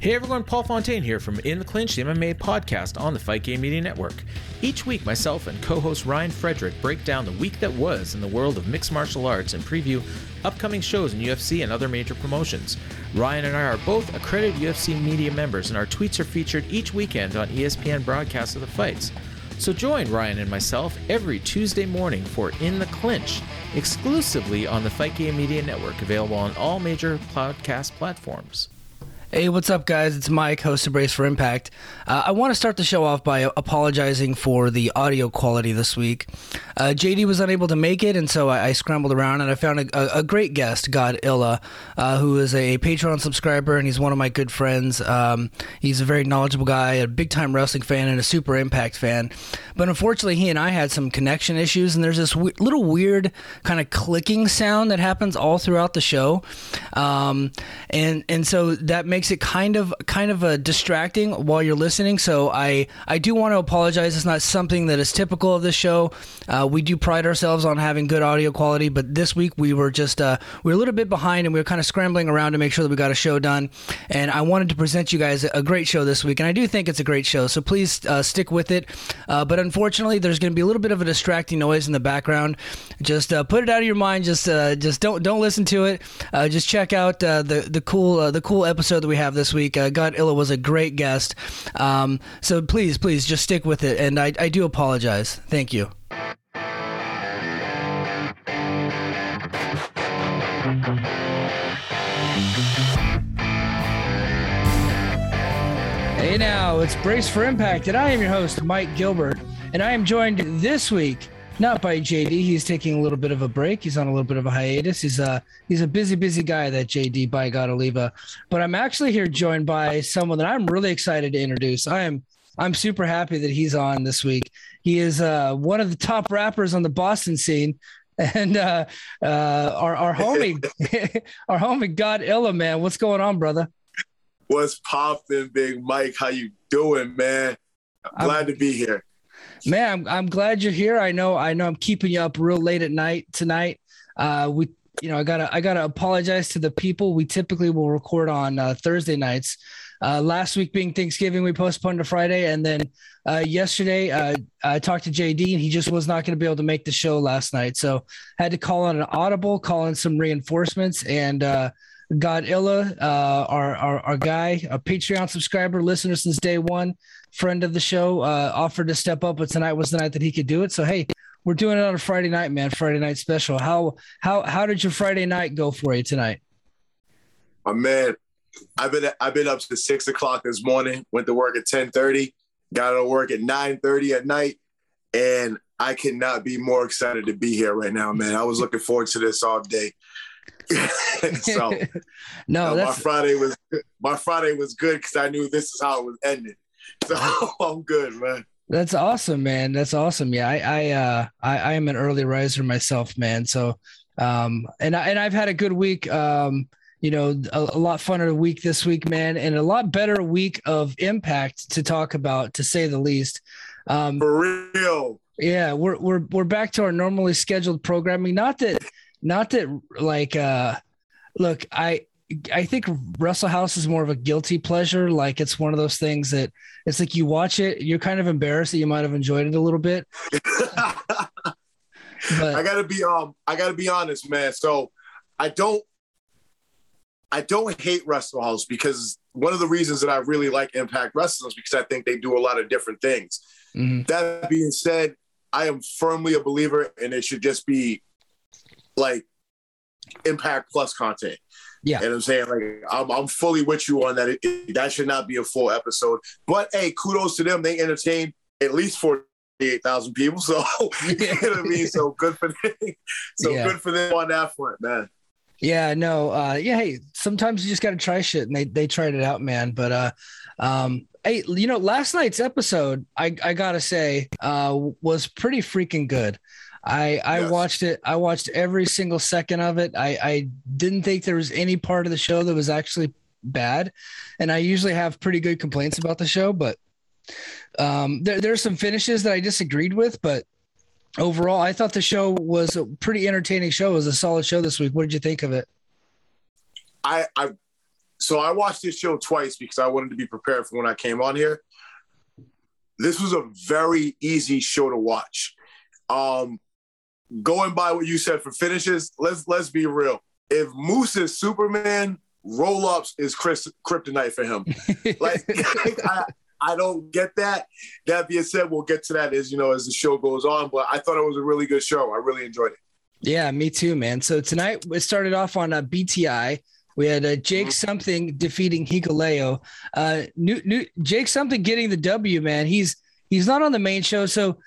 Hey everyone, Paul Fontaine here from In the Clinch, the MMA podcast on the Fight Game Media Network. Each week, myself and co host Ryan Frederick break down the week that was in the world of mixed martial arts and preview upcoming shows in UFC and other major promotions. Ryan and I are both accredited UFC media members, and our tweets are featured each weekend on ESPN broadcasts of the fights. So join Ryan and myself every Tuesday morning for In the Clinch, exclusively on the Fight Game Media Network, available on all major podcast platforms. Hey, what's up, guys? It's Mike, host of Brace for Impact. Uh, I want to start the show off by apologizing for the audio quality this week. Uh, JD was unable to make it, and so I, I scrambled around and I found a, a great guest, God Illa, uh, who is a Patreon subscriber and he's one of my good friends. Um, he's a very knowledgeable guy, a big time wrestling fan, and a super Impact fan. But unfortunately, he and I had some connection issues, and there's this w- little weird kind of clicking sound that happens all throughout the show, um, and and so that makes makes it kind of kind of a distracting while you're listening. So I I do want to apologize. It's not something that is typical of this show. Uh, we do pride ourselves on having good audio quality, but this week we were just uh, we were a little bit behind and we were kind of scrambling around to make sure that we got a show done. And I wanted to present you guys a great show this week, and I do think it's a great show. So please uh, stick with it. Uh, but unfortunately, there's going to be a little bit of a distracting noise in the background. Just uh, put it out of your mind. Just uh, just don't don't listen to it. just check out the the cool the cool episode that we have this week. Uh, God Illa was a great guest. Um, so please, please just stick with it. And I, I do apologize. Thank you. Hey now, it's Brace for Impact, and I am your host, Mike Gilbert, and I am joined this week not by JD. He's taking a little bit of a break. He's on a little bit of a hiatus. He's a he's a busy, busy guy. That JD by God Oliva. But I'm actually here joined by someone that I'm really excited to introduce. I am I'm super happy that he's on this week. He is uh, one of the top rappers on the Boston scene. And uh, uh, our our homie, our homie God Illa, man, what's going on, brother? What's popping, Big Mike? How you doing, man? I'm glad I'm, to be here. Man, I'm, I'm glad you're here. I know I know I'm keeping you up real late at night tonight. Uh, we you know I gotta I gotta apologize to the people. We typically will record on uh, Thursday nights. Uh, last week being Thanksgiving, we postponed to Friday, and then uh, yesterday uh, I talked to JD, and he just was not going to be able to make the show last night, so had to call on an audible, call in some reinforcements, and uh, God Illa, uh, our, our, our guy, a Patreon subscriber, listener since day one, friend of the show, uh, offered to step up, but tonight was the night that he could do it. So hey, we're doing it on a Friday night, man. Friday night special. How how how did your Friday night go for you tonight? My man, I've been I've been up to six o'clock this morning. Went to work at ten thirty. Got to work at nine thirty at night, and I cannot be more excited to be here right now, man. I was looking forward to this all day. so no, my Friday was my Friday was good because I knew this is how it was ending. So I'm good, man. That's awesome, man. That's awesome. Yeah, I I uh I, I am an early riser myself, man. So um and I and I've had a good week. Um, you know, a, a lot funner week this week, man, and a lot better week of impact to talk about, to say the least. Um, For real. Yeah, we're we're we're back to our normally scheduled programming. Not that not that like uh look, I I think Russell House is more of a guilty pleasure. Like it's one of those things that it's like you watch it, you're kind of embarrassed that you might have enjoyed it a little bit. but, I gotta be um I gotta be honest, man. So I don't I don't hate Russell House because one of the reasons that I really like Impact Wrestling is because I think they do a lot of different things. Mm-hmm. That being said, I am firmly a believer and it should just be like impact plus content. Yeah. And I'm saying like I'm, I'm fully with you on that. It, it, that should not be a full episode. But hey, kudos to them. They entertained at least 48,000 people. So you know what I mean? So good for them. So yeah. good for them on that front, man. Yeah, no, uh, yeah, hey, sometimes you just gotta try shit and they they tried it out, man. But uh um hey, you know, last night's episode, I I gotta say, uh was pretty freaking good. I I yes. watched it. I watched every single second of it. I I didn't think there was any part of the show that was actually bad, and I usually have pretty good complaints about the show, but um, there there's some finishes that I disagreed with, but overall, I thought the show was a pretty entertaining show. It was a solid show this week. What did you think of it? I I so I watched this show twice because I wanted to be prepared for when I came on here. This was a very easy show to watch. Um, going by what you said for finishes, let's let's be real. If Moose is Superman, roll ups is Chris kryptonite for him. like I, I don't get that. That being said, we'll get to that as you know as the show goes on. But I thought it was a really good show. I really enjoyed it. Yeah, me too, man. So tonight we started off on a uh, BTI. We had uh, Jake mm-hmm. Something defeating Hikuleo. Uh, new, new, Jake Something getting the W, man. He's he's not on the main show, so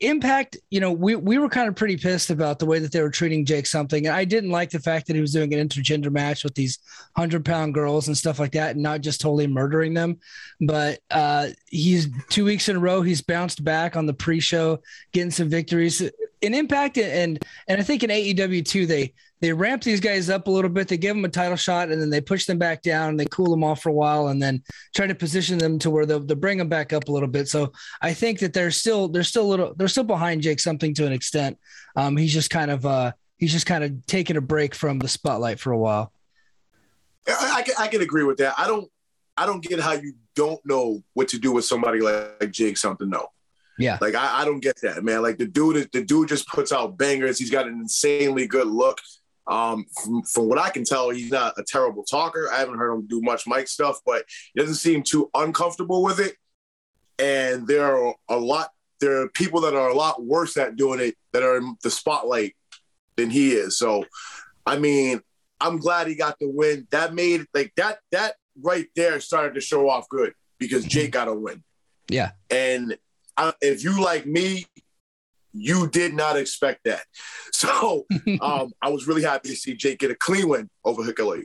Impact, you know, we, we were kind of pretty pissed about the way that they were treating Jake something. And I didn't like the fact that he was doing an intergender match with these hundred pound girls and stuff like that and not just totally murdering them. But uh, he's two weeks in a row, he's bounced back on the pre show, getting some victories in Impact and and I think in AEW too, they they ramp these guys up a little bit. They give them a title shot, and then they push them back down. And they cool them off for a while, and then try to position them to where they'll, they'll bring them back up a little bit. So I think that they're still they're still a little they're still behind Jake something to an extent. Um, he's just kind of uh, he's just kind of taking a break from the spotlight for a while. I, I, can, I can agree with that. I don't I don't get how you don't know what to do with somebody like, like Jake something. No, yeah. Like I, I don't get that, man. Like the dude the dude just puts out bangers. He's got an insanely good look. Um, from, from what I can tell, he's not a terrible talker. I haven't heard him do much mic stuff, but he doesn't seem too uncomfortable with it. And there are a lot, there are people that are a lot worse at doing it that are in the spotlight than he is. So, I mean, I'm glad he got the win. That made like that, that right there started to show off good because Jake got a win. Yeah. And I, if you like me, you did not expect that. So um, I was really happy to see Jake get a clean win over Hikuleo.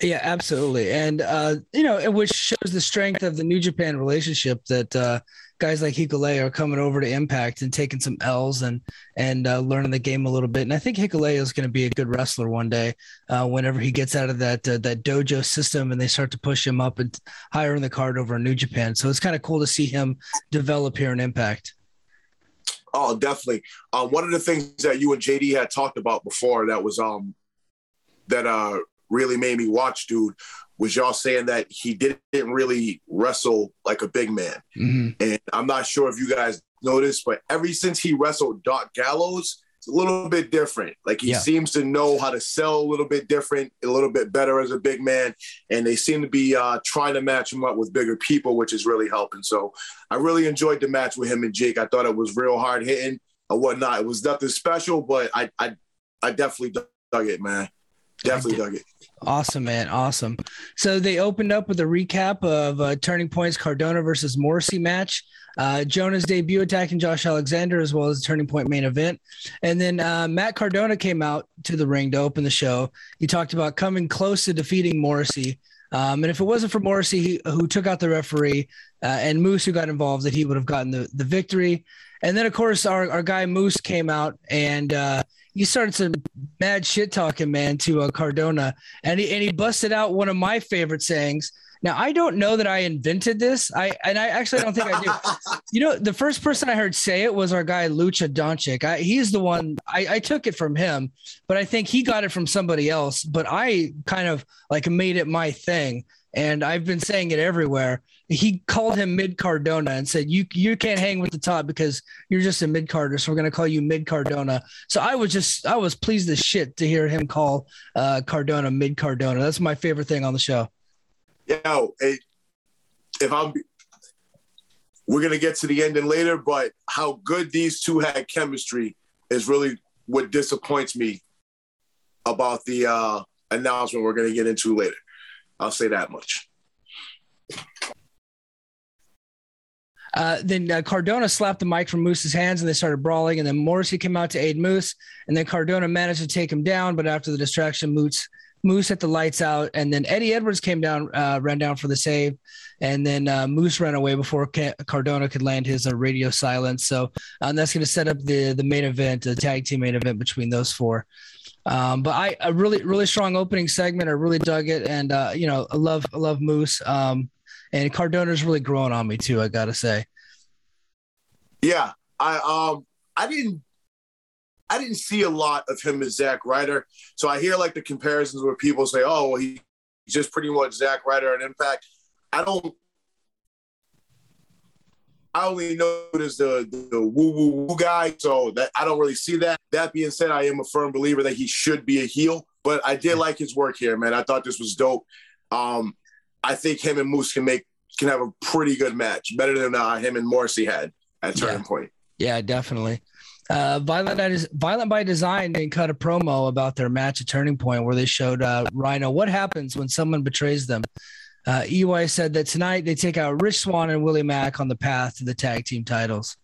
Yeah, absolutely, and uh, you know, which shows the strength of the New Japan relationship that uh, guys like Hikuleo are coming over to Impact and taking some L's and and uh, learning the game a little bit. And I think Hikuleo is going to be a good wrestler one day uh, whenever he gets out of that uh, that dojo system and they start to push him up and higher in the card over in New Japan. So it's kind of cool to see him develop here in Impact. Oh, definitely. Um, one of the things that you and JD had talked about before that was um that uh really made me watch, dude, was y'all saying that he didn't really wrestle like a big man. Mm-hmm. And I'm not sure if you guys noticed, but ever since he wrestled Doc Gallows, it's a little bit different. Like he yeah. seems to know how to sell a little bit different, a little bit better as a big man. And they seem to be uh, trying to match him up with bigger people, which is really helping. So I really enjoyed the match with him and Jake. I thought it was real hard hitting and whatnot. It was nothing special, but I I, I definitely dug it, man. Definitely dug it. Awesome, man. Awesome. So they opened up with a recap of uh, Turning Point's Cardona versus Morrissey match. Uh, Jonah's debut attacking Josh Alexander as well as the Turning Point main event. And then uh, Matt Cardona came out to the ring to open the show. He talked about coming close to defeating Morrissey. Um, and if it wasn't for Morrissey, he, who took out the referee, uh, and Moose, who got involved, that he would have gotten the, the victory. And then, of course, our, our guy Moose came out and he started some mad shit talking, man, to uh, Cardona, and he and he busted out one of my favorite sayings. Now I don't know that I invented this. I and I actually don't think I do. you know, the first person I heard say it was our guy Lucha Doncic. I, he's the one I, I took it from him, but I think he got it from somebody else. But I kind of like made it my thing, and I've been saying it everywhere he called him mid Cardona and said, "You you can't hang with the top because you're just a mid Carder, so we're gonna call you mid Cardona." So I was just I was pleased as shit to hear him call uh, Cardona mid Cardona. That's my favorite thing on the show. Hey, if I'm, we're gonna get to the ending later, but how good these two had chemistry is really what disappoints me about the uh, announcement we're gonna get into later. I'll say that much. Uh, then uh, Cardona slapped the mic from Moose's hands and they started brawling. And then Morrissey came out to aid Moose. And then Cardona managed to take him down. But after the distraction, Moose, Moose hit the lights out. And then Eddie Edwards came down, uh, ran down for the save. And then uh, Moose ran away before Cardona could land his uh, radio silence. So um, that's going to set up the, the main event, the tag team main event between those four. Um, but I a really really strong opening segment. I really dug it, and uh, you know I love I love Moose. Um, and Cardona's really growing on me too. I gotta say. Yeah, I um I didn't I didn't see a lot of him as Zack Ryder, so I hear like the comparisons where people say, "Oh, well, he just pretty much Zack Ryder and Impact. I don't. I only notice the, the, the woo woo woo guy, so that I don't really see that. That being said, I am a firm believer that he should be a heel, but I did like his work here, man. I thought this was dope. Um, I think him and Moose can make can have a pretty good match, better than uh, him and Morrissey had at Turning yeah. Point. Yeah, definitely. Uh, Violent, is, Violent by Design they cut a promo about their match at Turning Point where they showed uh, Rhino what happens when someone betrays them. Uh, EY said that tonight they take out Rich Swann and Willie Mack on the path to the tag team titles.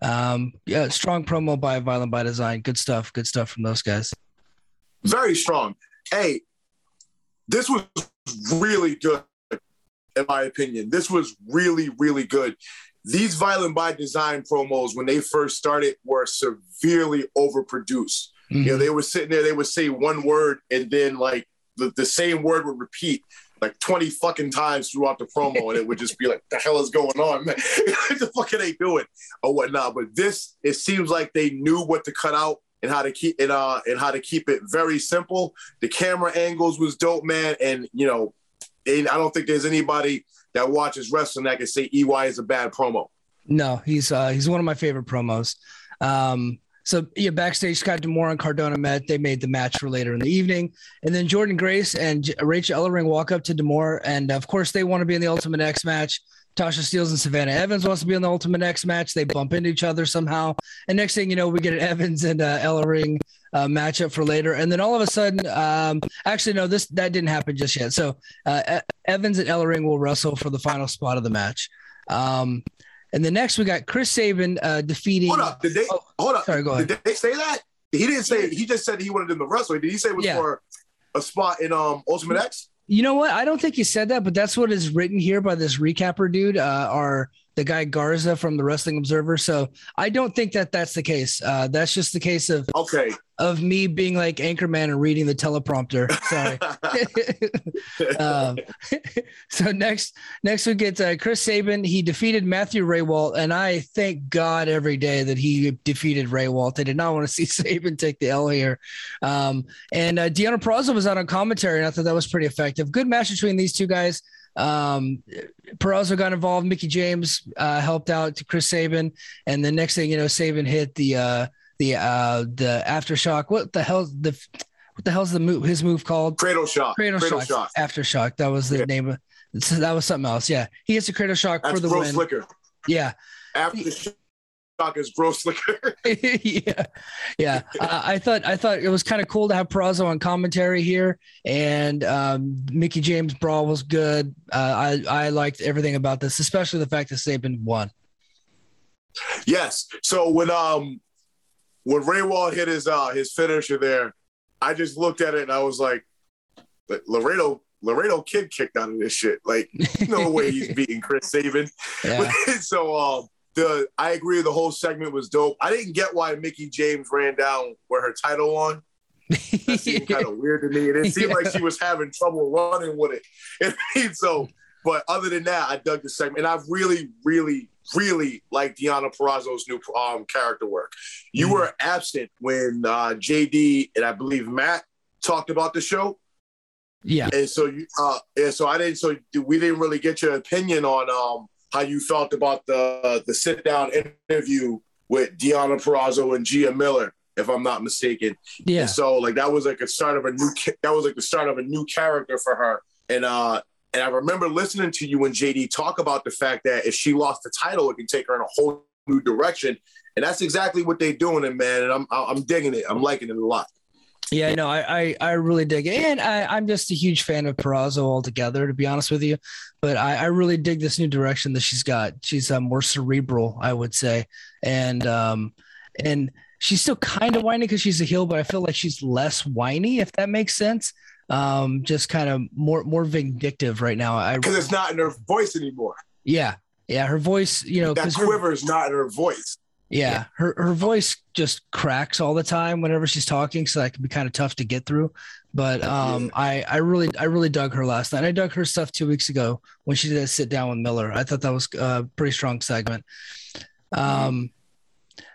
Um, yeah, strong promo by Violent by Design. Good stuff. Good stuff from those guys. Very strong. Hey, this was really good, in my opinion. This was really, really good these violent by design promos when they first started were severely overproduced mm-hmm. you know mm-hmm. they were sitting there they would say one word and then like the, the same word would repeat like 20 fucking times throughout the promo and it would just be like the hell is going on man what the fuck are they doing or whatnot but this it seems like they knew what to cut out and how to keep it uh and how to keep it very simple the camera angles was dope man and you know and i don't think there's anybody that watches wrestling that can say EY is a bad promo. No, he's uh, he's one of my favorite promos. Um, so yeah, backstage, Scott D'Amore and Cardona met. They made the match for later in the evening, and then Jordynne Grace and Rachel Ellering walk up to D'Amore, and of course they want to be in the Ultimate X match. Tasha Steelz and Savannah Evans wants to be in the Ultimate X match. They bump into each other somehow, and next thing you know, we get an Evans and uh, Ellering uh, matchup for later. And then all of a sudden, um, actually, no, this that didn't happen just yet. So uh, Evans and Ellering will wrestle for the final spot of the match. Um, and the next we got Chris Sabin uh, defeating. Hold up, did they? Oh, hold up, sorry, go ahead. Did they say that? He didn't say. He just said he wanted them to wrestle. Did he say it was yeah. for a spot in um Ultimate X? You know what? I don't think he said that, but that's what is written here by this recapper dude. Uh, our the guy Garza from the Wrestling Observer. So I don't think that that's the case. Uh, that's just the case of okay of me being like Anchorman and reading the teleprompter. Sorry. um, so next, next we get uh, Chris Sabin. He defeated Matthew Rehwoldt, and I thank God every day that he defeated Rehwoldt. I did not want to see Sabin take the L here. Um, and uh, Deonna Purrazzo was out on commentary, and I thought that was pretty effective. Good match between these two guys. Um, Purrazzo got involved. Mickie James uh, helped out to Chris Sabin, and the next thing you know, Sabin hit the uh, the uh, the aftershock. What the hell the what the hell's the move? His move called Cradle Shock. Cradle, Cradle shock. shock. Aftershock. That was the yeah. name of. That was something else. Yeah, he hits a Cradle Shock That's for the win. Slicker. Yeah. After is gross liquor. yeah, yeah. Uh, I thought I thought it was kind of cool to have Purrazzo on commentary here, and um, Mickie James brawl was good. Uh, I I liked everything about this, especially the fact that Sabin won. Yes. So when um when Rehwoldt hit his uh his finisher there, I just looked at it and I was like, Laredo Laredo Kid kicked out of this shit. Like, no way he's beating Chris Sabin. Yeah. so um the I agree the whole segment was dope. I didn't get why Mickie James ran down with her title on. That seemed kind of weird to me. It didn't seem yeah. like she was having trouble running with it. And so, but other than that, I dug the segment. And I've really, really, really liked Deonna Purrazzo's new um, character work. You mm were absent when uh, JD and I believe Matt talked about the show. Yeah. And so you uh and so I didn't so we didn't really get your opinion on um how you felt about the the sit down interview with Deonna Purrazzo and Gia Miller, if I'm not mistaken. Yeah. And so like that was like a start of a new that was like the start of a new character for her. And uh and I remember listening to you and JD talk about the fact that if she lost the title, it can take her in a whole new direction. And that's exactly what they're doing, it, man. And I'm I'm digging it. I'm liking it a lot. Yeah, no, I, I, I really dig it. And I, I'm just a huge fan of Purrazzo altogether, to be honest with you. But I, I really dig this new direction that she's got. She's um, more cerebral, I would say. And um and she's still kind of whiny because she's a heel, but I feel like she's less whiny, if that makes sense. Um, just kind of more more vindictive right now. Because it's not in her voice anymore. Yeah. Yeah. Her voice, you know, that quiver her, is not in her voice. Yeah, her her voice just cracks all the time whenever she's talking, so that can be kind of tough to get through. But um, I I really I really dug her last night. I dug her stuff two weeks ago when she did a sit down with Miller. I thought that was a pretty strong segment. Um,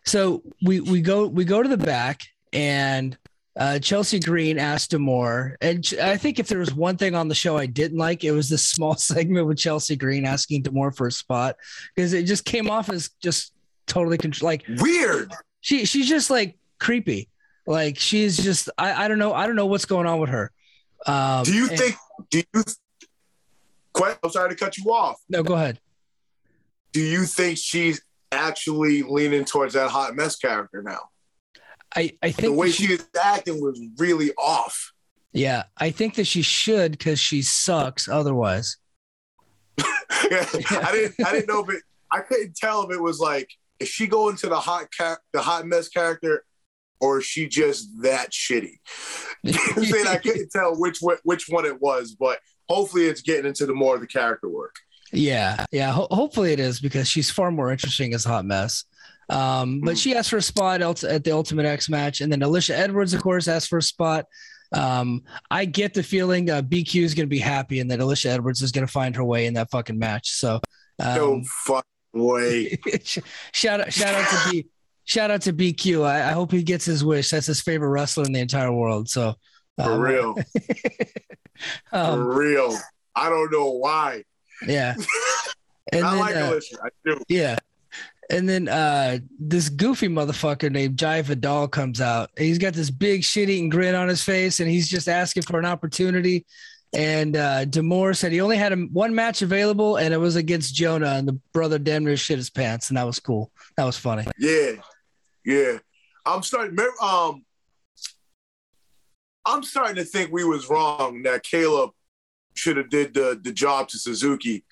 so we we go we go to the back and uh, Chelsea Green asked D'Amore, and I think if there was one thing on the show I didn't like, it was this small segment with Chelsea Green asking D'Amore for a spot because it just came off as just totally like weird. She she's just like creepy. Like she's just I, I don't know I don't know what's going on with her. Um, do you and, think? Do you? I'm sorry to cut you off. No, go ahead. Do you think she's actually leaning towards that hot mess character now? I, I think the way she, she was acting was really off. Yeah, I think that she should because she sucks otherwise. I didn't I didn't know if it I couldn't tell if it was like is she going to the hot cat the hot mess character or is she just that shitty? saying I couldn't tell which which one it was, but hopefully it's getting into the more of the character work. Yeah, yeah. Ho- hopefully it is because she's far more interesting as hot mess. Um, but hmm. she asked for a spot at the Ultimate X match, and then Alisha Edwards, of course, asked for a spot. Um, I get the feeling uh, BQ is going to be happy, and that Alisha Edwards is going to find her way in that fucking match. So, um, fucking way. shout out, shout out to B, shout out to BQ. I, I, hope he gets his wish. That's his favorite wrestler in the entire world. So, um, for real, um, for real. I don't know why. Yeah. And I then, like uh, Alisha. I do. Yeah. And then uh, this goofy motherfucker named Jai Vidal comes out. He's got this big shit eating grin on his face, and he's just asking for an opportunity. And uh, D'Amore said he only had a, one match available, and it was against Jonah, and the brother damn near shit his pants, and that was cool. That was funny. Yeah, yeah. I'm starting. Um, I'm starting to think we was wrong that Kaleb should have did the the job to Suzuki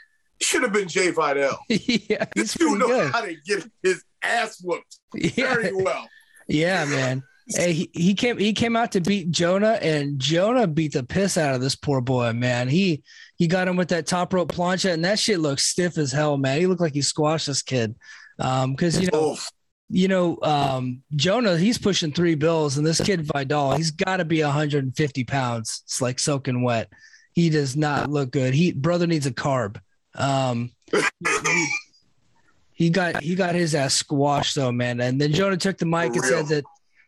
should have been Jai Vidal. yeah, this dude knows good. how to get his ass whooped yeah. very well. Yeah, man. Hey, he, he came he came out to beat Jonah, and Jonah beat the piss out of this poor boy, man. He he got him with that top rope plancha, and that shit looks stiff as hell, man. He looked like he squashed this kid. Um, because you know, you know, um, Jonah, he's pushing three bills, and this kid Vidal, he's got to be 150 pounds. It's like soaking wet. He does not look good. He brother needs a carb. Um, he, he, got he got his ass squashed though, man. And then Jonah took the mic and said that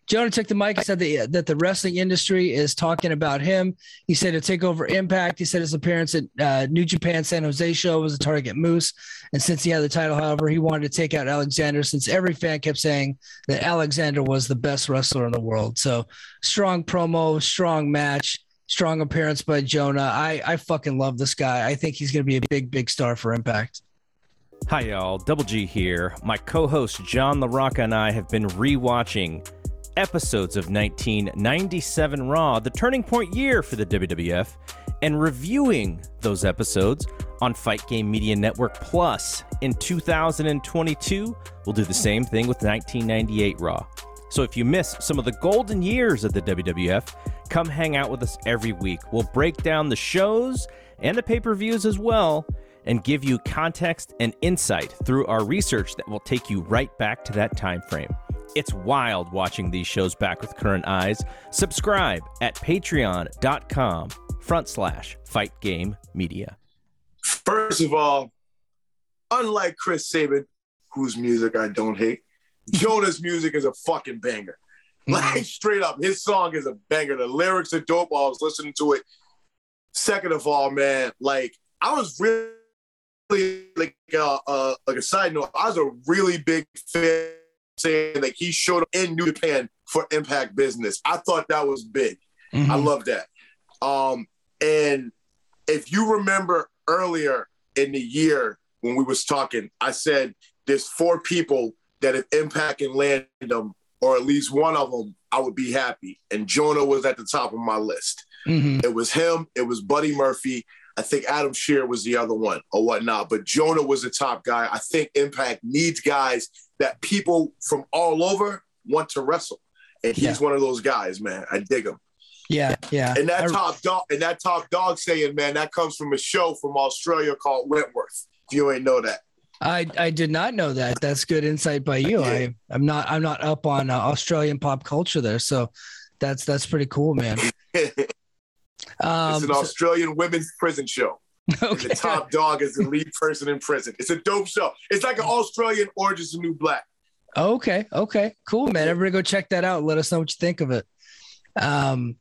Jonah took the mic and said that, that the wrestling industry is talking about him. He said to take over Impact. He said his appearance at uh, New Japan San Jose show was a target moose. And since he had the title, however, he wanted to take out Alexander since every fan kept saying that Alexander was the best wrestler in the world. So strong promo, strong match strong appearance by Jonah. I, I fucking love this guy. I think he's going to be a big, big star for Impact. Hi, y'all. Double G here. My co host John LaRocca and I have been rewatching episodes of 1997 Raw, the turning point year for the WWF, and reviewing those episodes on Fight Game Media Network Plus. In 2022, we'll do the same thing with 1998 Raw. So if you miss some of the golden years of the WWF, come hang out with us every week. We'll break down the shows and the pay per views as well and give you context and insight through our research that will take you right back to that time frame. It's wild watching these shows back with current eyes. Subscribe at patreon.com front slash fight game media. First of all, unlike Chris Sabin, whose music I don't hate, Jonah's music is a fucking banger. Like straight up, his song is a banger. The lyrics are dope. I was listening to it. Second of all, man, like I was really like uh, uh like a side note, I was a really big fan saying like he showed up in New Japan for Impact Business. I thought that was big. Mm-hmm. I love that. Um, and if you remember earlier in the year when we was talking, I said there's four people that if Impact can land them, or at least one of them, I would be happy. And Jonah was at the top of my list. Mm-hmm. It was him. It was Buddy Murphy. I think Adam Scherr was the other one or whatnot. But Jonah was the top guy. I think Impact needs guys that people from all over want to wrestle. And he's yeah. one of those guys, man. I dig him. Yeah, yeah. And that I... top dog and that top dog saying, man, that comes from a show from Australia called Wentworth. If you ain't know that. I I did not know that. That's good insight by you. I I'm not I'm not up on uh, Australian pop culture there, so that's that's pretty cool, man. Um, it's an Australian women's prison show. Okay. the top dog is the lead person in prison. It's a dope show. It's like an Australian Orange is the New Black. Okay, okay, cool, man. Everybody go check that out. Let us know what you think of it. Um,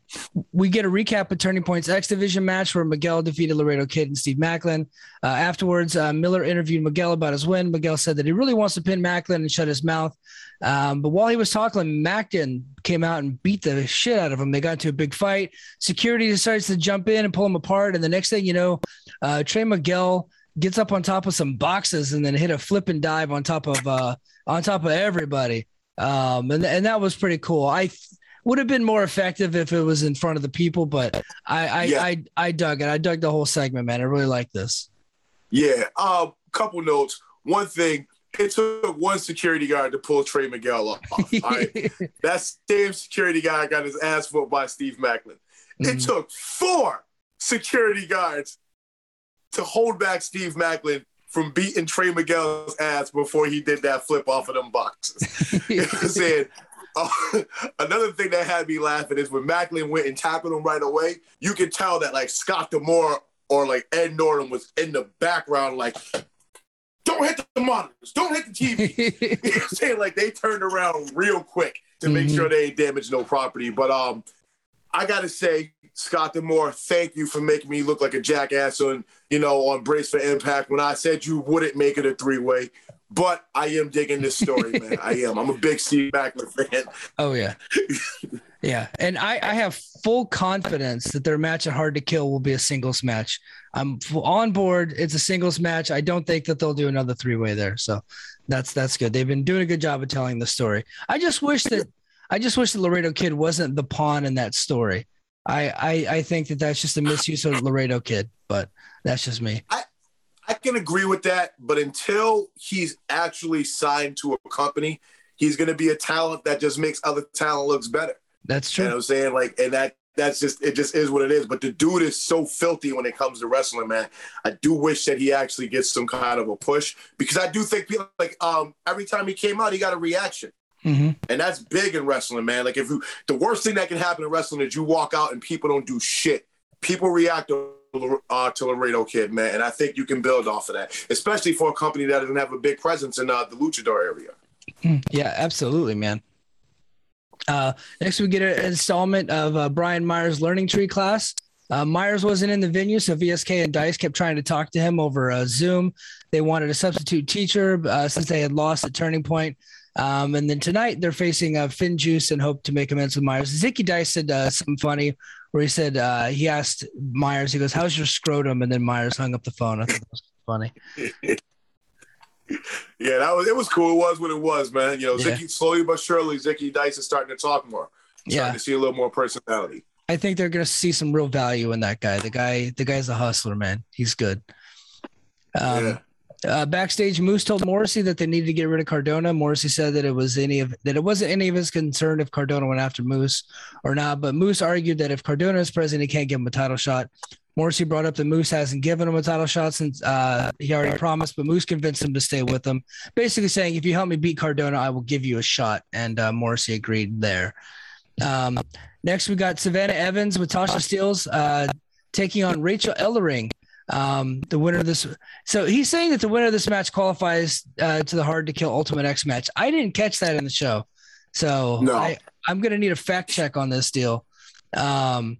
we get a recap of Turning Point's X Division match where Miguel defeated Laredo Kid and Steve Maclin. Uh, afterwards, uh, Miller interviewed Miguel about his win. Miguel said that he really wants to pin Maclin and shut his mouth. Um, but while he was talking, Maclin came out and beat the shit out of him. They got into a big fight. Security decides to jump in and pull him apart. And the next thing you know, uh, Trey Miguel gets up on top of some boxes and then hit a flip and dive on top of uh, on top of everybody. Um, and and that was pretty cool. I would have been more effective if it was in front of the people, but I I, yeah. I, I dug it. I dug the whole segment, man. I really like this. Yeah. Um, couple notes. One thing, it took one security guard to pull Trey Miguel off. All right. that same security guy got his ass whooped by Steve. Mm-hmm. It took four security guards to hold back Steve Maclin from beating Trey Miguel's ass before he did that flip off of them boxes. you know what I'm saying? Another thing that had me laughing is when Maclin went and tackled him right away, you could tell that like Scott D'Amore or like Ed Nordholm was in the background, like, don't hit the monitors, don't hit the TV. you know what I'm saying? Like they turned around real quick to make mm-hmm. sure they ain't damaged no property. But um, I gotta say, Scott D'Amore, thank you for making me look like a jackass on, you know, on Brace for Impact when I said you wouldn't make it a three way. But I am digging this story, man. I am. I'm a big Steve Maclin fan. Oh yeah, yeah. And I, I have full confidence that their match at Hard to Kill will be a singles match. I'm on board. It's a singles match. I don't think that they'll do another three way there. So that's that's good. They've been doing a good job of telling the story. I just wish that I just wish that Laredo Kid wasn't the pawn in that story. I I, I think that that's just a misuse of Laredo Kid, but that's just me. I, I can agree with that, but until he's actually signed to a company, he's going to be a talent that just makes other talent looks better. That's true. You know what I'm saying? Like, and that that's just it. Just is what it is. But the dude is so filthy when it comes to wrestling, man. I do wish that he actually gets some kind of a push because I do think people like um every time he came out, he got a reaction. Mm-hmm. And that's big in wrestling, man. Like if you, the worst thing that can happen in wrestling is you walk out and people don't do shit. People react to uh, Laredo Kid, man. And I think you can build off of that, especially for a company that doesn't have a big presence in uh, the luchador area. Hmm. Yeah, absolutely, man. Uh, next, we get an installment of uh, Brian Myers' Learning Tree class. Uh, Myers wasn't in the venue, so VSK and Dice kept trying to talk to him over uh, Zoom. They wanted a substitute teacher uh, since they had lost at Turning Point. Um, and then tonight they're facing uh, FinJuice and hope to make amends with Myers. Zicky Dice said uh, something funny where he said uh, he asked Myers, he goes, "How's your scrotum?" And then Myers hung up the phone. I thought that was funny. yeah, that was it. Was cool. It was what it was, man. You know, yeah. Zicky slowly but surely, Zicky Dice is starting to talk more. Starting yeah, to see a little more personality. I think they're gonna see some real value in that guy. The guy, the guy's a hustler, man. He's good. Um, yeah. Uh, backstage, Moose told Morrissey that they needed to get rid of Cardona. Morrissey said that it was any of that it wasn't any of his concern if Cardona went after Moose or not. But Moose argued that if Cardona is president, he can't give him a title shot. Morrissey brought up that Moose hasn't given him a title shot since uh, he already promised, but Moose convinced him to stay with him, basically saying, "If you help me beat Cardona, I will give you a shot." And uh, Morrissey agreed there. Um, next, we got Savannah Evans with Tasha Steelz uh, taking on Rachel Ellering um, the winner of this. So he's saying that the winner of this match qualifies uh, to the Hard to Kill Ultimate X match. I didn't catch that in the show, so no. I, am going to need a fact check on this deal. Um,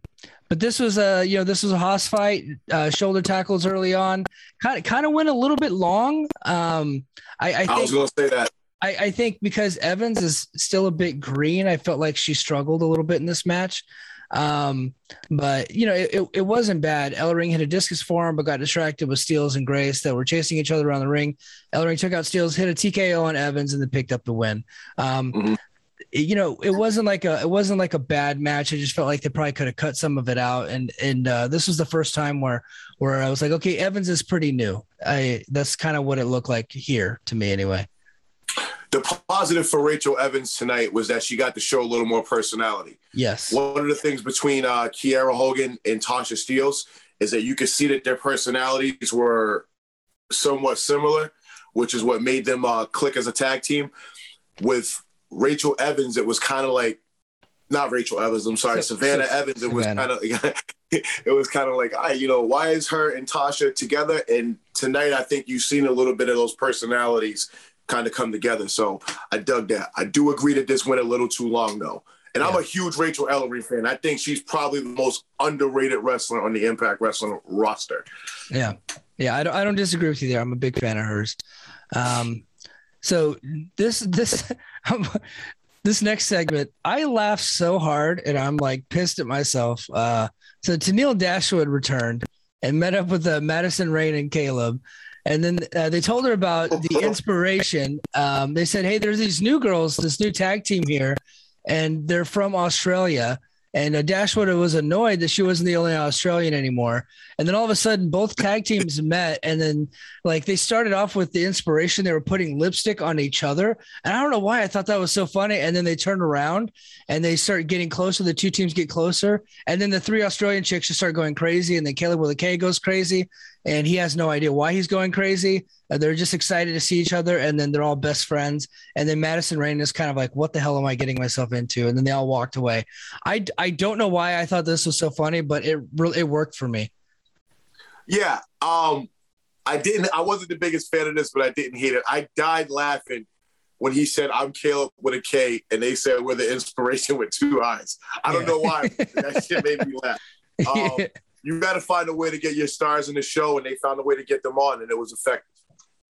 but this was a you know this was a hoss fight, uh, shoulder tackles early on. Kind of kind of went a little bit long. Um, I, I, think, I was going to say that. I, I think because Evans is still a bit green, I felt like she struggled a little bit in this match. Um, but you know, it, it, it, wasn't bad. Ellering hit a discus forearm, but got distracted with Steelz and Grace that were chasing each other around the ring. Ellering took out Steelz, hit a TKO on Evans, and then picked up the win. Um, mm-hmm. You know, it wasn't like a it wasn't like a bad match. I just felt like they probably could have cut some of it out. And and uh, this was the first time where where I was like, okay, Evans is pretty new. I that's kind of what it looked like here to me, anyway the positive for Rachel Evans tonight was that she got to show a little more personality. Yes. One of the things between uh, Kiera Hogan and Tasha Steelz is that you could see that their personalities were somewhat similar, which is what made them uh, click as a tag team. With Rachel Evans, it was kind of like not Rachel Evans. I'm sorry, Savannah Evans. It was kind of it was kind of like, I, you know, why is her and Tasha together? And tonight, I think you've seen a little bit of those personalities kind of come together. So I dug that. I do agree that this went a little too long though. And yeah. I'm a huge Rachel Ellering fan. I think she's probably the most underrated wrestler on the Impact Wrestling roster. Yeah, yeah, I don't, I don't disagree with you there. I'm a big fan of hers. Um, so this this this next segment, I laughed so hard and I'm like pissed at myself. Uh, so Tennille Dashwood returned and met up with uh, Madison Rayne and Kaleb. And then uh, they told her about the inspiration. Um, they said, Hey, there's these new girls, this new tag team here, and they're from Australia. And uh, Dashwood was annoyed that she wasn't the only Australian anymore. And then all of a sudden, both tag teams met. And then, like, they started off with the inspiration. They were putting lipstick on each other. And I don't know why I thought that was so funny. And then they turned around and they start getting closer. The two teams get closer. And then the three Australian chicks just start going crazy. And then Kaleb with a K goes crazy. And he has no idea why he's going crazy. Uh, they're just excited to see each other, and then they're all best friends. And then Madison Rayne is kind of like, "What the hell am I getting myself into?" And then they all walked away. I I don't know why I thought this was so funny, but it really it worked for me. Yeah, um, I didn't. I wasn't the biggest fan of this, but I didn't hate it. I died laughing when he said, "I'm Kaleb with a K," and they said, "We're the inspiration with two eyes." I don't yeah. know why. that shit made me laugh. Um, you got to find a way to get your stars in the show, and they found a way to get them on, and it was effective.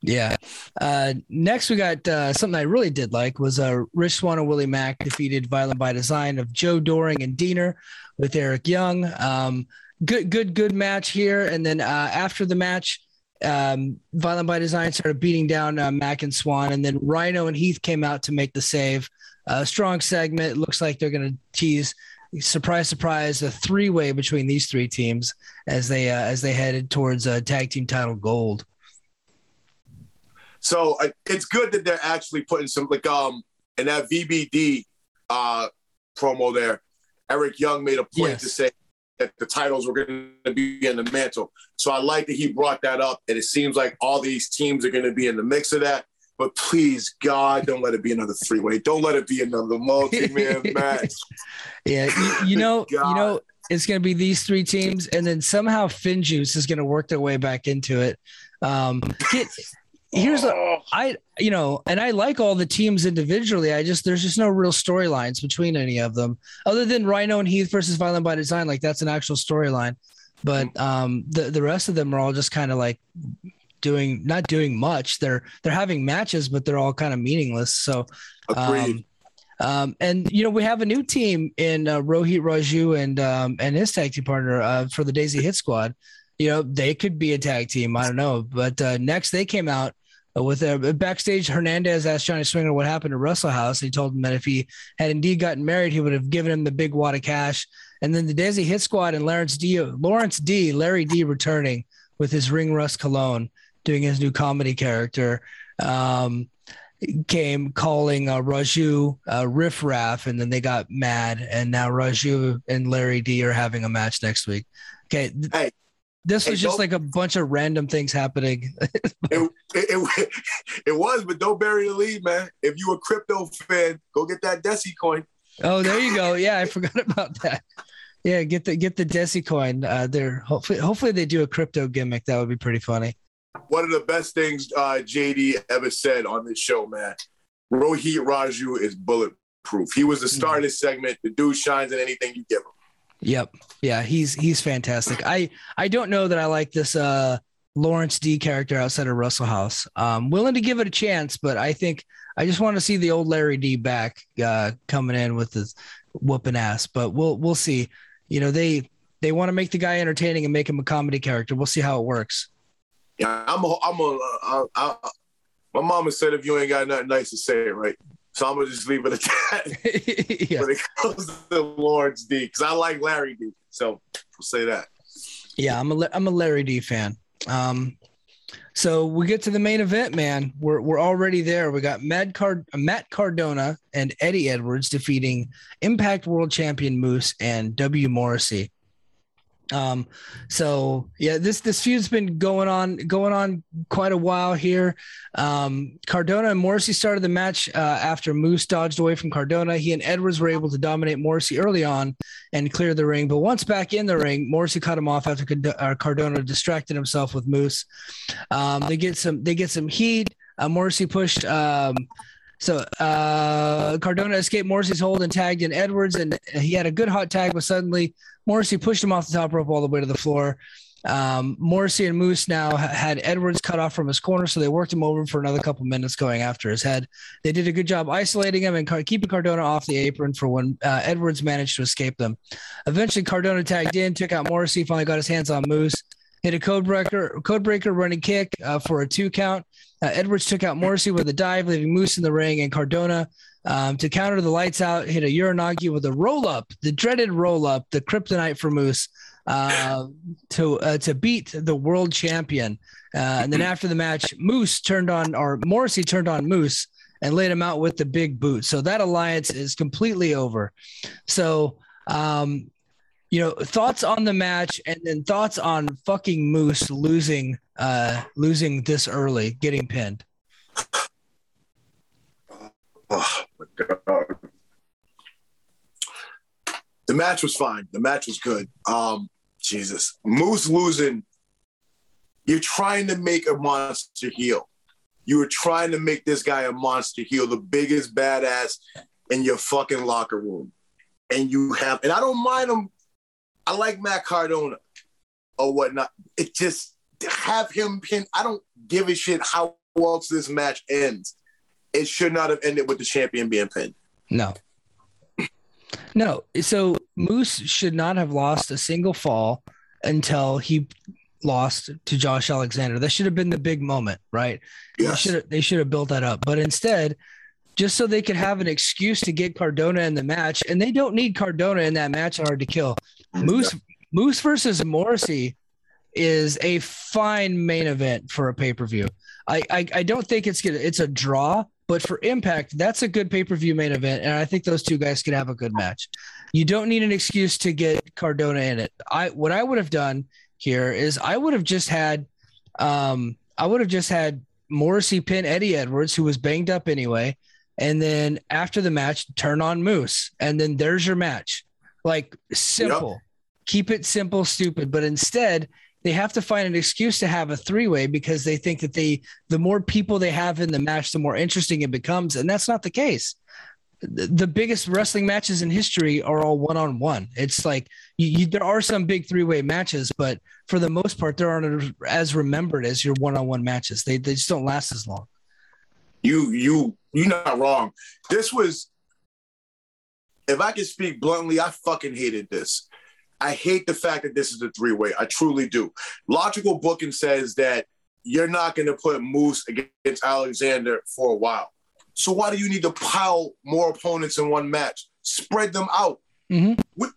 Yeah. Uh, next, we got uh, something I really did like was uh, Rich Swann and Willie Mack defeated Violent by Design of Joe Doering and Deaner with Eric Young. Um, good, good, good match here. And then uh, after the match, um, Violent by Design started beating down uh, Mack and Swan, and then Rhino and Heath came out to make the save. Uh, strong segment. Looks like they're going to tease surprise, surprise, a three way between these three teams as they uh, as they headed towards uh, tag team title gold. So uh, it's good that they're actually putting some like um in that VBD uh, promo there. Eric Young made a point yes. to say that the titles were going to be in the mantle. So I like that he brought that up, and it seems like all these teams are going to be in the mix of that. But please, God, don't let it be another three way. Don't let it be another multi man match. Yeah, you, you know, you know, it's going to be these three teams, and then somehow FinJuice is going to work their way back into it. Um, get, here's a. I you know, and I like all the teams individually. I just there's just no real storylines between any of them, other than Rhino and Heath versus Violent by Design. Like that's an actual storyline, but um, the the rest of them are all just kind of like doing not doing much. They're they're having matches, but they're all kind of meaningless. So, um, um, and you know we have a new team in uh, Rohit Raju and um, and his tag team partner uh, for the Desi Hit Squad you know, they could be a tag team. I don't know. But uh, next, they came out with a backstage. Hernandez asked Johnny Swinger what happened to Russell House. He told him that if he had indeed gotten married, he would have given him the big wad of cash. And then the Desi Hit Squad and Lawrence D, Lawrence D, Larry D, returning with his Ring Rust cologne, doing his new comedy character. Um, came calling uh, Raju uh, riff raff, and then they got mad, and now Raju and Larry D are having a match next week. Okay, hey, this was just like a bunch of random things happening. it, it, it, it, was, but don't bury the lead, man. If you a crypto fan, go get that Desi coin. Oh, there you go. Yeah, I forgot about that. Yeah, get the get the Desi coin. Uh, there. Hopefully, hopefully they do a crypto gimmick. That would be pretty funny. One of the best things uh, JD ever said on this show, man. Rohit Raju is bulletproof. He was the star mm-hmm. of this segment. The dude shines in anything you give him. Yep. Yeah, he's he's fantastic. I I don't know that I like this uh Lawrence D character outside of Russell House. Um willing to give it a chance, but I think I just want to see the old Larry D back uh coming in with his whooping ass, but we'll we'll see. You know, they they want to make the guy entertaining and make him a comedy character. We'll see how it works. Yeah, I'm a, I'm a, uh, uh my mama said if you ain't got nothing nice to say, right? So I'm gonna just leave it at that. yeah. When it comes to the Lawrence D, because I like Larry D. So we'll say that. Yeah, I'm a I'm a Larry D fan. Um, so we get to the main event, man. We're we're already there. We got Matt Card Matt Cardona and Eddie Edwards defeating Impact World Champion Moose and W Morrissey. Um, so yeah, this this feud's been going on going on quite a while here. Um, Cardona and Morrissey started the match uh, after Moose dodged away from Cardona. He and Edwards were able to dominate Morrissey early on and clear the ring, but once back in the ring, Morrissey cut him off after uh, Cardona distracted himself with Moose. Um, they get some they get some heat. Uh, Morrissey pushed um, So uh, Cardona escaped Morrissey's hold and tagged in Edwards, and he had a good hot tag, but suddenly Morrissey pushed him off the top rope all the way to the floor. Um, Morrissey and Moose now had Edwards cut off from his corner, so they worked him over for another couple minutes going after his head. They did a good job isolating him and keeping Cardona off the apron for when uh, Edwards managed to escape them. Eventually, Cardona tagged in, took out Morrissey, finally got his hands on Moose, hit a code breaker, code breaker running kick uh, for a two count. Uh, Edwards took out Morrissey with a dive, leaving Moose in the ring, and Cardona um, to counter the lights out hit a Uranage with a roll up, the dreaded roll up, the kryptonite for Moose uh, to uh, to beat the world champion. Uh, and then after the match, Moose turned on or Morrissey turned on Moose and laid him out with the big boot. So that alliance is completely over. So um, you know, thoughts on the match and then thoughts on fucking Moose losing uh losing this early, getting pinned. Oh my god. The match was fine. The match was good. Um, Jesus. Moose losing, you're trying to make a monster heel. You were trying to make this guy a monster heel, the biggest badass in your fucking locker room. And you have, and I don't mind him. I like Matt Cardona or whatnot. It just have him pin. I don't give a shit how else this match ends. It should not have ended with the champion being pinned. No. No. So Moose should not have lost a single fall until he lost to Josh Alexander. That should have been the big moment, right? Yes. They should have, they should have built that up. But instead, just so they could have an excuse to get Cardona in the match, and they don't need Cardona in that match hard to kill. Moose Moose versus Morrissey is a fine main event for a pay-per-view. I, I, I don't think it's gonna it's a draw, but for Impact, that's a good pay-per-view main event, and I think those two guys could have a good match. You don't need an excuse to get Cardona in it. I what I would have done here is I would have just had um I would have just had Morrissey pin Eddie Edwards, who was banged up anyway, and then after the match, turn on Moose, and then there's your match. Like simple. Yep. Keep it simple, stupid. But instead, they have to find an excuse to have a three way because they think that they the more people they have in the match, the more interesting it becomes, and that's not the case. The, biggest wrestling matches in history are all one on one. It's like you, you, there are some big three way matches, but for the most part, they aren't as remembered as your one on one matches. They they just don't last as long. You you you're not wrong. This was, if I could speak bluntly, I fucking hated this. I hate the fact that this is a three way. I truly do. Logical booking says that you're not going to put Moose against Alexander for a while. So why do you need to pile more opponents in one match? Spread them out. Mm-hmm. What,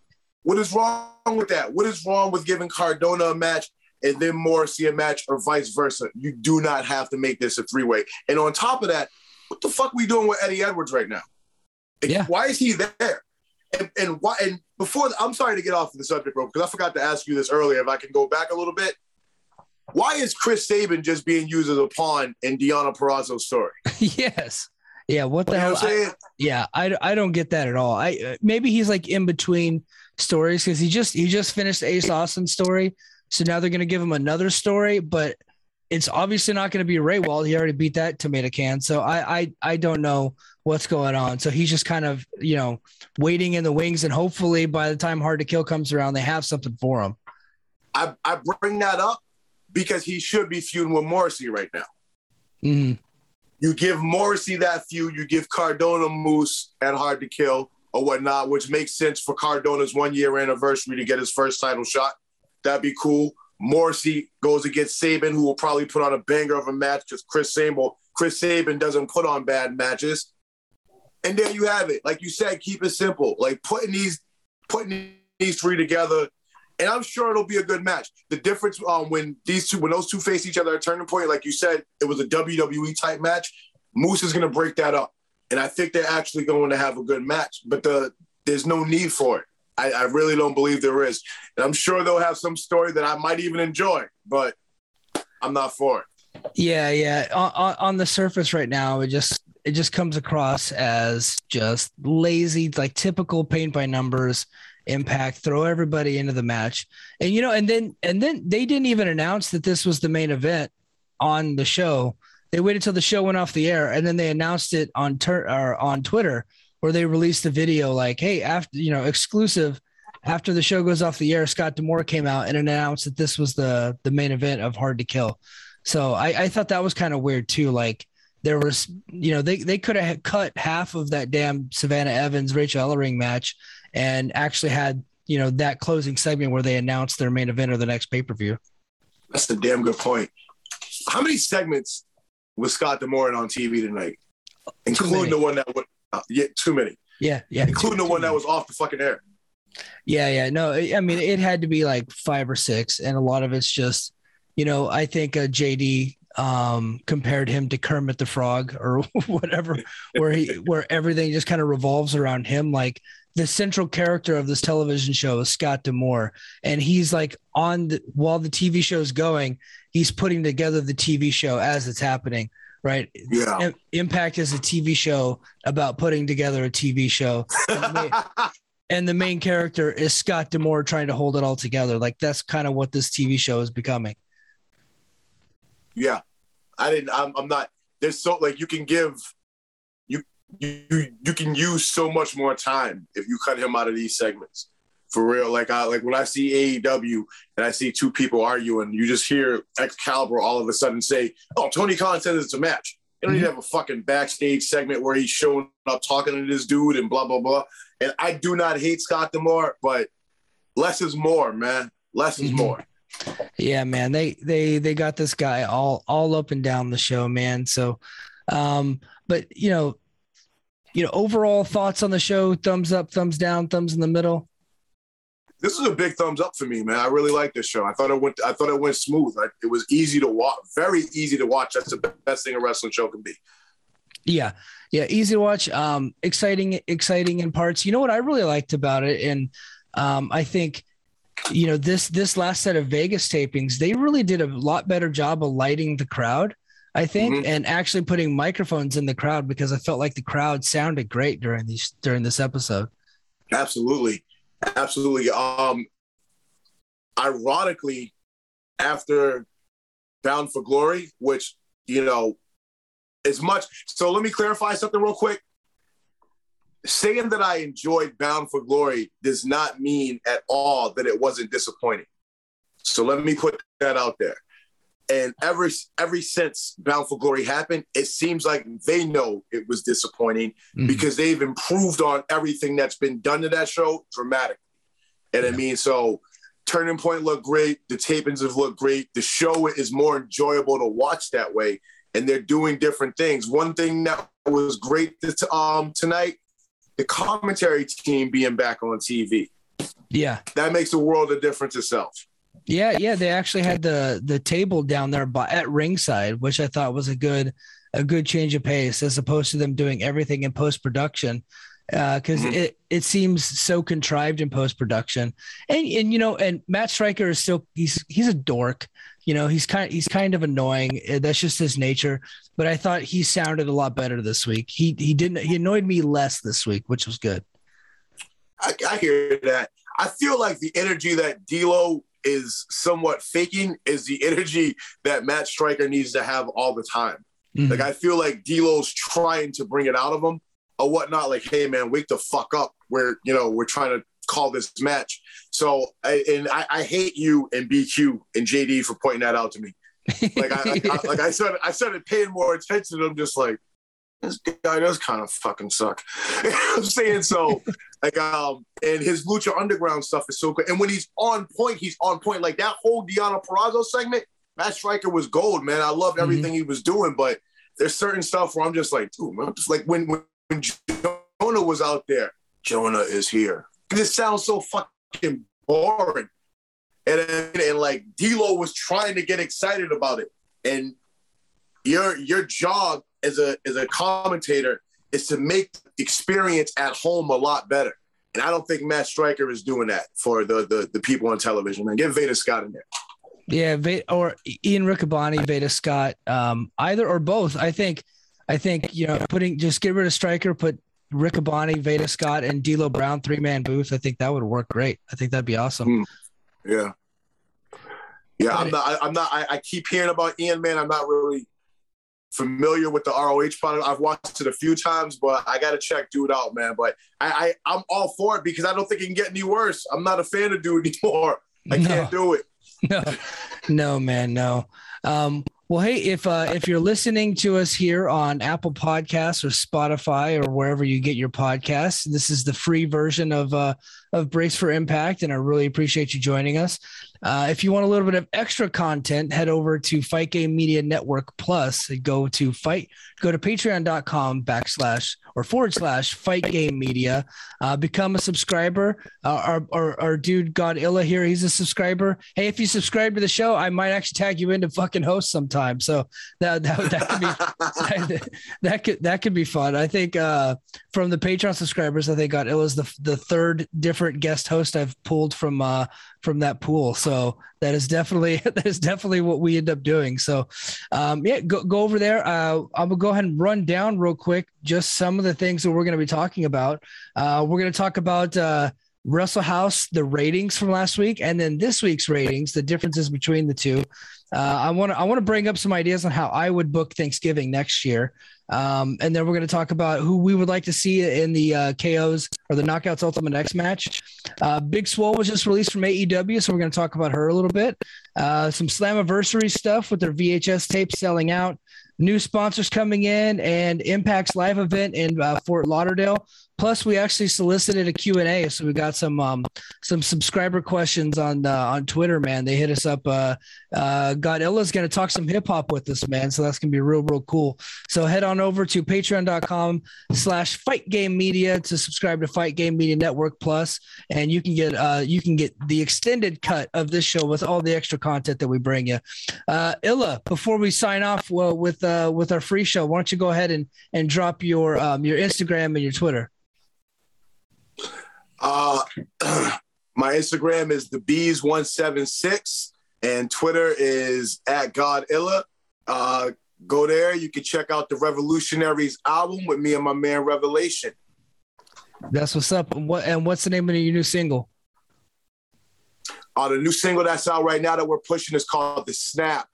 what is wrong with that? What is wrong with giving Cardona a match and then Morrissey a match or vice versa? You do not have to make this a three way. And on top of that, what the fuck are we doing with Eddie Edwards right now? Yeah. Why is he there? And, and why? And before I'm sorry to get off the subject, bro, because I forgot to ask you this earlier. If I can go back a little bit, why is Chris Sabin just being used as a pawn in Deonna Purrazzo's story? yes. Yeah. What the you hell? I, yeah, I, I don't get that at all. I uh, maybe he's like in between stories because he just he just finished Ace Austin's story, so now they're gonna give him another story, but it's obviously not going to be Ray Wald. He already beat that tomato can, so I I I don't know what's going on. So he's just kind of, you know, waiting in the wings. And hopefully by the time Hard to Kill comes around, they have something for him. I, I bring that up because he should be feuding with Morrissey right now. Mm-hmm. You give Morrissey that feud, you give Cardona Moose and Hard to Kill or whatnot, which makes sense for Cardona's one year anniversary to get his first title shot. That'd be cool. Morrissey goes against Sabin, who will probably put on a banger of a match because Chris Sabin, Chris Sabin doesn't put on bad matches. And there you have it. Like you said, keep it simple. Like putting these putting these three together, and I'm sure it'll be a good match. The difference um, when these two when those two face each other at turning point, like you said, it was a WWE type match. Moose is going to break that up, and I think they're actually going to have a good match. But the there's no need for it. I, I really don't believe there is, and I'm sure they'll have some story that I might even enjoy, but I'm not for it. Yeah, yeah. On, on the surface right now, it just it just comes across as just lazy, like typical paint by numbers impact, throw everybody into the match. And you know, and then and then they didn't even announce that this was the main event on the show they waited till the show went off the air, and then they announced it on ter- or on Twitter, where they released the video like, "Hey, after you know, exclusive." After the show goes off the air, Scott D'Amore came out and announced that this was the the main event of Hard to Kill. So I, I thought that was kind of weird too. Like there was, you know, they they could have cut half of that damn Savannah Evans Rachel Ellering match and actually had you know that closing segment where they announced their main event or the next pay per view. That's a damn good point. How many segments was Scott D'Amore on TV tonight, including the one that went? Uh, yeah, too many. Yeah, yeah, including too, the one that was off the fucking air. Yeah, yeah. No, I mean it had to be like five or six, and a lot of it's just, you know, I think uh, JD um, compared him to Kermit the Frog or whatever, where he where everything just kind of revolves around him. Like the central character of this television show is Scott D'Amore, and he's like on the, while the TV show is going, he's putting together the TV show as it's happening. Right. Yeah. Impact is a TV show about putting together a TV show. and the main character is Scott D'Amore trying to hold it all together. Like that's kind of what this TV show is becoming. Yeah, I didn't. I'm, I'm not. There's so like you can give you you you can use so much more time if you cut him out of these segments. For real, like I like when I see AEW and I see two people arguing, you just hear Excalibur all of a sudden say, "Oh, Tony Khan says it's a match." You don't mm-hmm. even have a fucking backstage segment where he's showing up talking to this dude and blah blah blah. And I do not hate Scott D'Amore, but less is more, man. Less is mm-hmm. more. Yeah, man. They they they got this guy all all up and down the show, man. So um, but you know, you know, overall thoughts on the show, thumbs up, thumbs down, thumbs in the middle. This is a big thumbs up for me, man. I really like this show. I thought it went I thought it went smooth. I, it was easy to watch, very easy to watch. That's the best thing a wrestling show can be. Yeah. Yeah, easy to watch. Um, exciting, exciting in parts. You know what I really liked about it, and um, I think you know this this last set of Vegas tapings, they really did a lot better job of lighting the crowd. I think, mm-hmm. and actually putting microphones in the crowd because I felt like the crowd sounded great during these during this episode. Absolutely, absolutely. Um, ironically, after Bound for Glory, which you know, as much. So let me clarify something real quick saying that I enjoyed Bound for Glory does not mean at all that it wasn't disappointing. So let me put that out there. And every every since Bound for Glory happened, it seems like they know it was disappointing mm-hmm. because they've improved on everything that's been done to that show dramatically. And yeah. I mean, so Turning Point looked great, the tapings have looked great. The show is more enjoyable to watch that way, and they're doing different things. One thing that was great this, um, tonight the commentary team being back on TV. Yeah. That makes a world of difference itself. Yeah, yeah, they actually had the the table down there by, at ringside, which I thought was a good a good change of pace as opposed to them doing everything in post production because uh, mm-hmm. it it seems so contrived in post production. And and you know, and Matt Striker is still he's he's a dork. You know, he's kind he's kind of annoying. Uh, that's just his nature. But I thought he sounded a lot better this week. He he didn't he annoyed me less this week, which was good. I, I hear that. I feel like the energy that D'Lo is somewhat faking is the energy that Matt Striker needs to have all the time. Mm-hmm. Like I feel like D'Lo's trying to bring it out of him or whatnot. Like, hey man, wake the fuck up. We're you know we're trying to call this match. So and I, I hate you and BQ and JD for pointing that out to me. Like I, like, I, like I started I started paying more attention. I'm just like this guy does kind of fucking suck. I'm saying so. Like um, and his Lucha Underground stuff is so good. And when he's on point, he's on point. Like that whole Deonna Purrazzo segment, Matt Striker was gold, man. I loved mm-hmm. everything mm-hmm. he was doing, but there's certain stuff where I'm just like, dude, man, just like when when when Jonah was out there, Jonah is here. This sounds so fucking boring. And, and, like D'Lo was trying to get excited about it. And your your job as a as a commentator is to make experience at home a lot better. And I don't think Matt Striker is doing that for the the, the people on television. Man, get Veda Scott in there. Yeah, or Ian Riccaboni, Veda Scott, um, either or both. I think I think you know putting just get rid of striker, put Riccaboni, Veda Scott, and D'Lo Brown three man booth. I think that would work great. I think that'd be awesome. Mm. Yeah, yeah. I'm not. I, am not. I, I, keep hearing about Ian, man. I'm not really familiar with the ROH product. I've watched it a few times, but I got to check dude out, man. But I, I am all for it because I don't think it can get any worse. I'm not a fan of dude anymore. I no. can't do it. No, no, man, no. Um, well, hey, if uh, if you're listening to us here on Apple Podcasts or Spotify or wherever you get your podcasts, this is the free version of uh, of Brace for Impact, and I really appreciate you joining us. Uh, if you want a little bit of extra content, head over to Fight Game Media Network Plus. Go to fight, go to patreon.com backslash or forward slash fight game media. Uh, become a subscriber. Uh, our, our, our dude Godilla here, he's a subscriber. Hey, if you subscribe to the show, I might actually tag you into fucking host sometime. So that that, that could be that, could that could be fun. I think uh, from the Patreon subscribers, I think Godilla's the the third different guest host I've pulled from uh, from that pool. So that is definitely that is definitely what we end up doing. So um, yeah, go, go over there. Uh, I'm gonna go ahead and run down real quick just some of the things that we're to be talking about. Uh, we're to talk about uh, Wrestle House, the ratings from last week, and then this week's ratings, the differences between the two. Uh, I want to I want to bring up some ideas on how I would book Thanksgiving next year. Um, and then we're going to talk about who we would like to see in the uh, KOs or the Knockouts Ultimate X match. Uh, Big Swole was just released from AEW, so we're going to talk about her a little bit. Uh, some Slammiversary stuff with their VHS tape selling out new sponsors coming in and Impact's live event in uh, Fort Lauderdale. Plus, we actually solicited a Q&A, so we got some um, some subscriber questions on uh, on Twitter, man. They hit us up. Uh, uh, Godilla's going to talk some hip hop with us, man. So that's going to be real, real cool. So head on over to patreon.com slash fight game media to subscribe to Fight Game Media Network Plus, and you can get uh, you can get the extended cut of this show with all the extra content that we bring you. Uh, Illa, before we sign off well, with uh, with our free show, why don't you go ahead and and drop your um, your Instagram and your Twitter? Uh, my Instagram is the bees one seven six, and Twitter is at Godilla. Uh, go there. You can check out the Revolutionaries album with me and my man Revelation. That's what's up. What and what's the name of your new single? Uh, the new single that's out right now that we're pushing is called The Snap.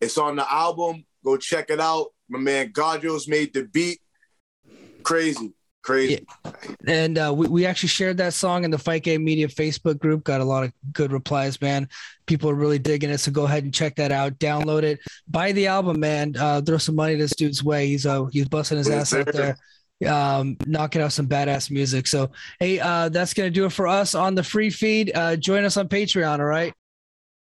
It's on the album. Go check it out. My man Godio's made the beat. Crazy. Crazy. Yeah. And uh, we, we actually shared that song in the Fight Game Media Facebook group. Got a lot of good replies, man. People are really digging it. So go ahead and check that out. Download it. Buy the album, man. Uh, throw some money this dude's way. He's uh, he's busting his ass out there um, knocking out some badass music. So, hey, uh, that's to do it for us on the free feed. Uh, join us on Patreon. All right.